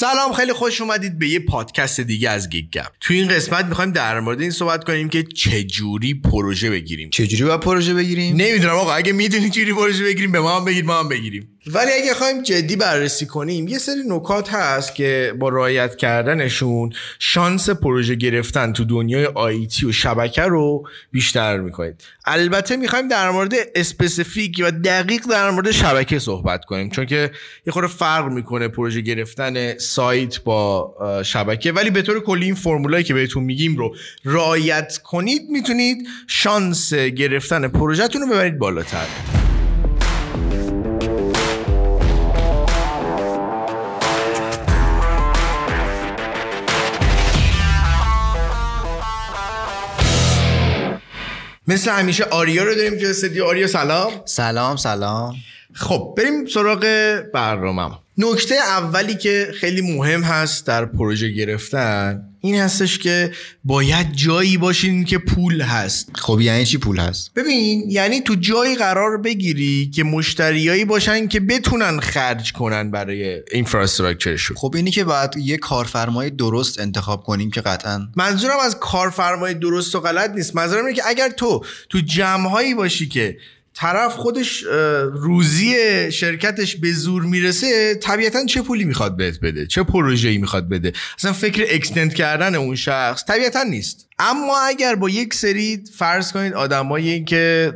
سلام خیلی خوش اومدید به یه پادکست دیگه از گیگ تو این قسمت می‌خوایم در مورد این صحبت کنیم که چه جوری پروژه بگیریم. چجوری باید پروژه بگیریم؟ نمی‌دونم آقا اگه می‌دونی چجوری پروژه بگیریم به ما هم بگید ما هم بگیریم. ولی اگه خواهیم جدی بررسی کنیم یه سری نکات هست که با رعایت کردنشون شانس پروژه گرفتن تو دنیای IT و شبکه رو بیشتر می‌کنید. البته می‌خوایم در مورد specific و دقیق در مورد شبکه صحبت کنیم چون که یه خورده فرق می‌کنه پروژه گرفتن سایت با شبکه. ولی به طور کلی این فرمولایی که بهتون میگیم رو رعایت کنید می‌تونید شانس گرفتن پروژهتون رو ببرید بالاتر. مثل همیشه آریا رو داریم که استودیو آریا سلام. سلام سلام. خب بریم سراغ برنامه نکته اولی که خیلی مهم هست در پروژه گرفتن این هستش که باید جایی باشین که پول هست. خب یعنی چی پول هست؟ ببین یعنی تو جایی قرار بگیری که مشتریایی باشن که بتونن خرج کنن برای اینفراستراکچرشون خب اینی که باید یه کارفرمای درست انتخاب کنیم که قطعا منظورم از کارفرمای درست و غلط نیست. منظورم اینه که اگر تو تو جمعهایی باشی که طرف خودش روزی شرکتش به زور می‌رسه طبیعتا چه پولی می‌خواد بهت بده؟ چه پروژه‌ای می‌خواد بده؟ اصلا فکر اکستند کردن اون شخص طبیعتا نیست. اما اگر با یک سری فرض کنید آدمایی که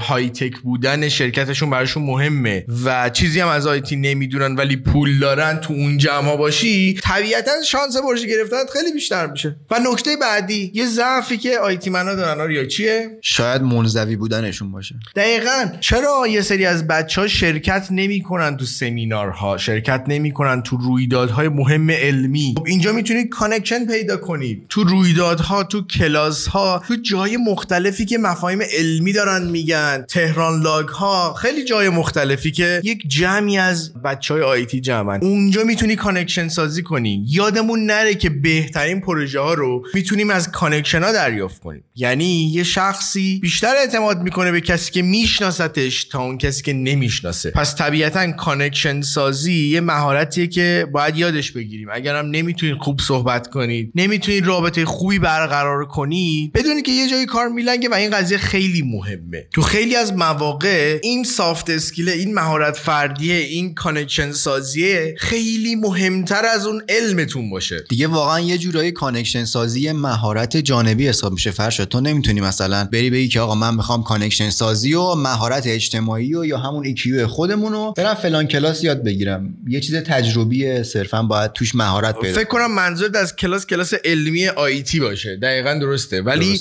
های تک بودن شرکتشون براشون مهمه و چیزی هم از آیتی نمی‌دونن ولی پول دارن تو اون جمع باشی طبیعتا شانس پروژه گرفتن خیلی بیشتر میشه. و نکته بعدی یه ضعفی که IT man ا دارن یا چیه؟ شاید منزوی بودنشون باشه. دقیقا. چرا یه سری از بچه ها شرکت نمی‌کنن تو سمینارها شرکت نمی‌کنن تو رویدادهای مهم علمی؟ خب اینجا می‌تونید connection پیدا کنید. تو رویدادها تو کلاس ها تو جای مختلفی که مفاهیم علمی دارن میگن تهران LUG ها خیلی جای مختلفی که یک جمعی از بچه های IT جمعن. اونجا می‌تونی connection سازی کنی. یادمون نره که بهترین پروژه ها رو می‌تونیم از connection ها دریافت کنیم. یعنی یه شخصی بیشتر اعتماد می‌کنه به کسی که میشناستش تا اون کسی که نمی‌شناسه. پس طبیعتا connection سازی یه مهارتیه که باید یادش بگیریم. اگرم نمی‌تونید خوب صحبت کنید نمی‌تونید رابطه خوبی برقرار برقرار کنید بدونی که یه جایی کار میلنگه و این قضیه خیلی مهمه. تو خیلی از مواقع این soft skill این مهارت فردیه این connection سازیه خیلی مهمتر از اون علمتون باشه. دیگه واقعا یه جورایی connection سازی مهارت جانبی حساب میشه فرشاد تو نمی‌تونی مثلا بری بگی که آقا من می‌خوام connection سازی و مهارت اجتماعی و یا همون EQ خودمون رو برم فلان کلاس یاد بگیرم. یه چیز تجربی صرفا باید توش مهارت پیدا فکر کنم منظور از کلاس کلاس علمی آیتی باشه. دقیقا درسته. ولی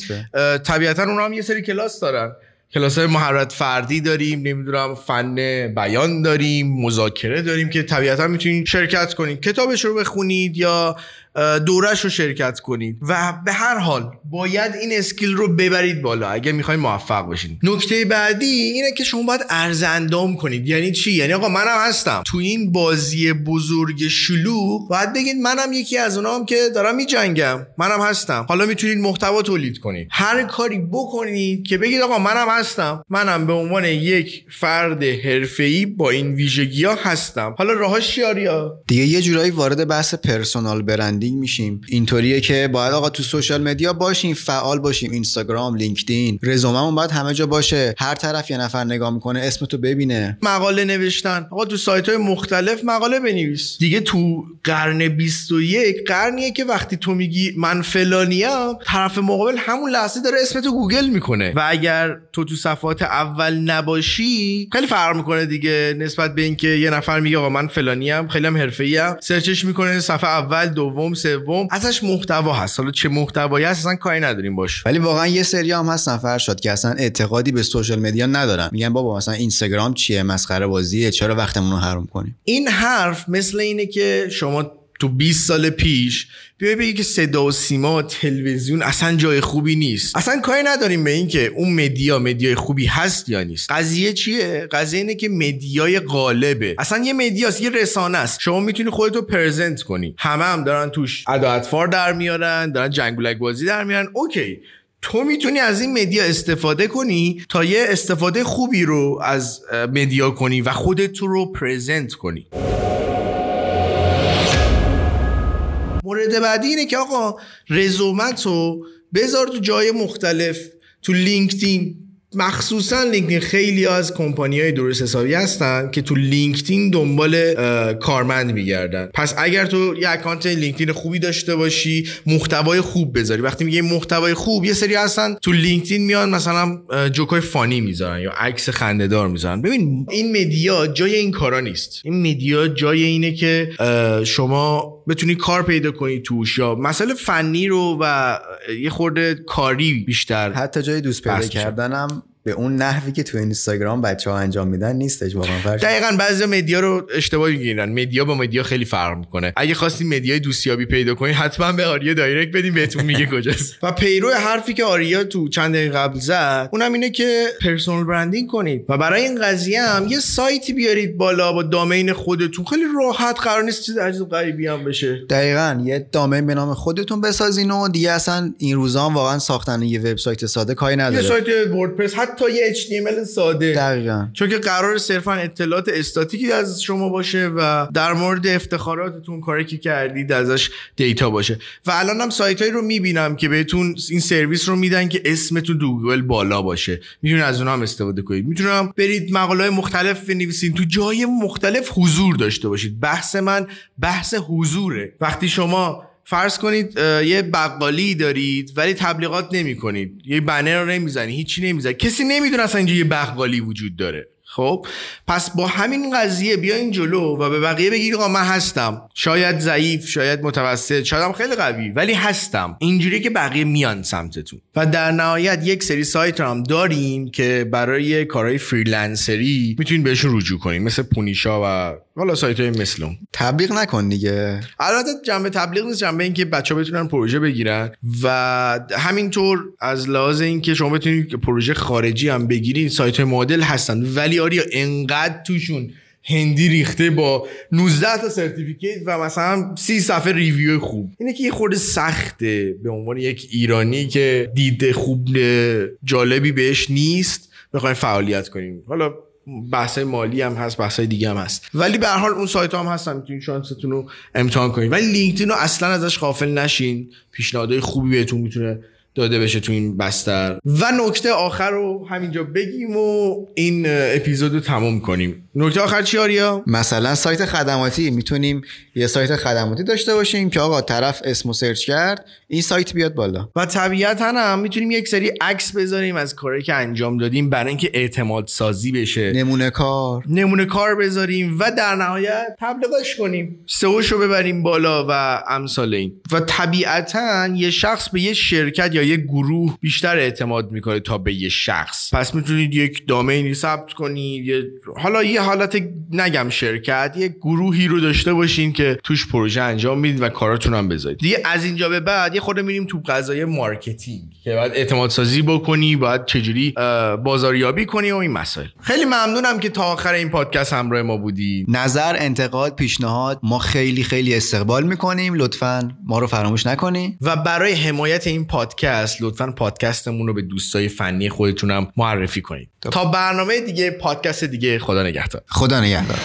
طبیعتا اونا هم یه سری کلاس دارن. کلاس های مهارت فردی داریم نمی‌دونم فن بیان داریم مذاکره داریم که طبیعتا می‌تونید شرکت کنید کتابش رو بخونید یا دورش رو شرکت کنید. و به هر حال باید این اسکیل رو ببرید بالا. اگه می‌خواین موفق بشین. نکته بعدی اینه که شما باید ارز اندام کنید. یعنی چی؟ یعنی آقا منم هستم. تو این بازی بزرگ شلوغ باید بگید منم یکی از اونام که دارم میجنگم. منم هستم. حالا می‌تونید محتوا تولید کنید. هر کاری بکنید که بگید آقا منم هستم. منم به عنوان یک فرد حرفه‌ای با این ویژگی ها هستم. حالا راهاش چیه آریا دیگه یه جورایی وارد بحث personal brand میشیم. اینطوریه که باید آقا تو social media باشیم فعال باشیم. اینستاگرام لینکدین رزوممون باید همه جا باشه. هر طرف یه نفر نگاه می‌کنه اسم تو ببینه. مقاله نوشتن. آقا تو سایت های مختلف مقاله بنویس. دیگه تو قرن 21 قرنیه که وقتی تو میگی من فلانیم طرف مقابل همون لحظه داره اسم تو گوگل می‌کنه. و اگر تو تو صفحات اول نباشی خیلی فرق می‌کنه دیگه نسبت به اینکه یه نفر میگه آقا من فلانیم خیلی هم حرفه‌ایم search ش می‌کنه صفحه اول دوم سوم. ازش محتوا هست. حالا چه محتوایی هست اصلا کاری نداریم باش. ولی واقعا یه سری هم هستن فرشاد که اصلا اعتقادی به social media ندارن. میگن بابا مثلا اینستاگرام چیه؟ مسخره بازیه. چرا وقتمون رو حروم کنیم؟ این حرف مثل اینه که شما تو 20 سال پیش بیای بگی که صدا و سیما تلویزیون اصلا جای خوبی نیست. اصلا کاری نداریم به این که اون media media ی خوبی هست یا نیست. قضیه چیه؟ قضیه اینه که media ی غالبه. اصلا یه media ست یه رسانه است. شما می‌تونی خودتو present کنی. همه هم دارن توش ادا در میارن دارن جنگولک بازی در میارن. OK. تو می‌تونی از این media استفاده کنی تا یه استفاده خوبی رو از media کنی و خودت رو present کنی. مورد بعدی اینه که آقا رزومت رو بذار تو جای مختلف تو لینکدین. مخصوصا لینکدین خیلی از کمپانی های درست حسابی هستن که تو لینکدین دنبال کارمند میگردن. پس اگر تو یه account لینکدین خوبی داشته باشی محتوای خوب بذاری. وقتی میگه محتوای خوب یه سری هستن تو لینکدین میان مثلا جوکای funny می‌ذارن یا عکس خنده‌دار می‌ذارن. ببین این media جای این کارا نیست. این media جای اینه که شما بتونی کار پیدا کنی توش یا مسئله فنی رو و یه خورده کاری بیشتر حتی جای دوست پیدا کردنم به اون نحوی که تو اینستاگرام بچه ها انجام میدن نیستش واقعا فرشاد. دقیقا بعضی media رو اشتباه می‌گیرن. media با media خیلی فرق می‌کنه. اگه خواستین media ی دوستیابی پیدا کنین حتما به آریا direct بدین بهتون میگه کجاست. و پیرو حرفی که آریا تو چند دقیقه قبل زد اونم اینه که personal branding کنید. و برای این قضیه هم یه سایتی بیارید بالا با domain خودتون. خیلی راحت قرار نیست چیز عجیب غریبی هم بشه. دقیقا یه domain به نام خودتون بسازین و دیگه اصلا این روزا واقعا ساختن یه وبسایت ساده کاری نداره. یه سایت وردپرس حتی یه HTML ساده. دقیقا. چون که قرار صرفا اطلاعات استاتیکی از شما باشه و در مورد افتخاراتتون کاری که کردید ازش data باشه. و الان هم سایت هایی رو می‌بینم که بهتون این سرویس رو میدن که اسمتون تو گوگل بالا باشه. می‌تونید از اونها هم استفاده کنید. می‌تونم برید مقاله مختلف بنویسین. تو جای مختلف حضور داشته باشید. بحث من بحث حضوره. وقتی شما فرض کنید یه بقالی دارید ولی تبلیغات نمی کنید یه بنر رو نمی‌زنی هیچی نمی‌زنی. کسی نمی‌دونه اصلا اینجا یه بقالی وجود داره. خب؟ پس با همین قضیه بیاین جلو و به بقیه بگید آقا من هستم. شاید ضعیف شاید متوسط شاید هم خیلی قوی ولی هستم. اینجوری که بقیه میان سمتتون. و در نهایت یک سری سایت رو هم داریم که برای کارهای فریلنسری می‌تونید بهشون رجوع کنید مثل پونیشا و حالا سایت های مثل اون. تبلیغ نکن دیگه. البته جنبه تبلیغ نیست جنبه این که بچه بتونن پروژه بگیرن و همینطور از لحاظ اینکه شما بتونید پروژه خارجی هم بگیرید سایت های مدل هستن. ولی آقا انقدر توشون هندی ریخته با 19 تا certificate و مثلا 30 صفحه review خوب. اینه که یه خورده سخته. به عنوان یک ایرانی که دید خوب جالبی بهش نیست بخوایم فعالیت کنیم. حالا بحث مالی هم هست بحث دیگه هم هست. ولی به هر حال اون سایت هم هستن می‌تونید شانستون رو امتحان کنید. ولی لینکدین رو اصلا ازش غافل نشین. پیشنهادهای خوبی بهتون می‌تونه داده بشه تو این بستر. و نکته آخر رو همینجا بگیم و این اپیزود رو تموم کنیم. نکته آخر چی آریا؟ مثلا سایت خدماتی می‌تونیم یه سایت خدماتی داشته باشیم که آقا طرف اسمو سرچ کرد این سایت بیاد بالا. و طبیعتا هم می‌تونیم یک سری عکس بذاریم از کاری که انجام دادیم برای اینکه اعتماد سازی بشه. نمونه کار. نمونه کار بذاریم و در نهایت تبلیغش کنیم. سئوش رو ببریم بالا و امثال این. و طبیعتا یه شخص به یه شرکت یا یه گروه بیشتر اعتماد می‌کنه تا به یه شخص. پس می‌تونید یک دامینی ثبت کنید یه... حالا یه حالت نگم شرکت یه گروهی رو داشته باشین که توش پروژه انجام می‌دید و کاراتون هم بذارید. دیگه از اینجا به بعد یه خورده میریم تو قضایای marketing که باید اعتماد سازی بکنی باید چجوری بازاریابی کنی و این مسائل. خیلی ممنونم که تا آخر این پادکست همراه ما بودی نظر انتقاد پیشنهاد ما خیلی خیلی استقبال می‌کنیم. لطفا ما رو فراموش نکنی. و برای حمایت این پادکست لطفا پادکستمون رو به دوستای فنی خودتونم معرفی کنید. تا برنامه دیگه پادکست دیگه خدا نگهدار. خدا نگهدار.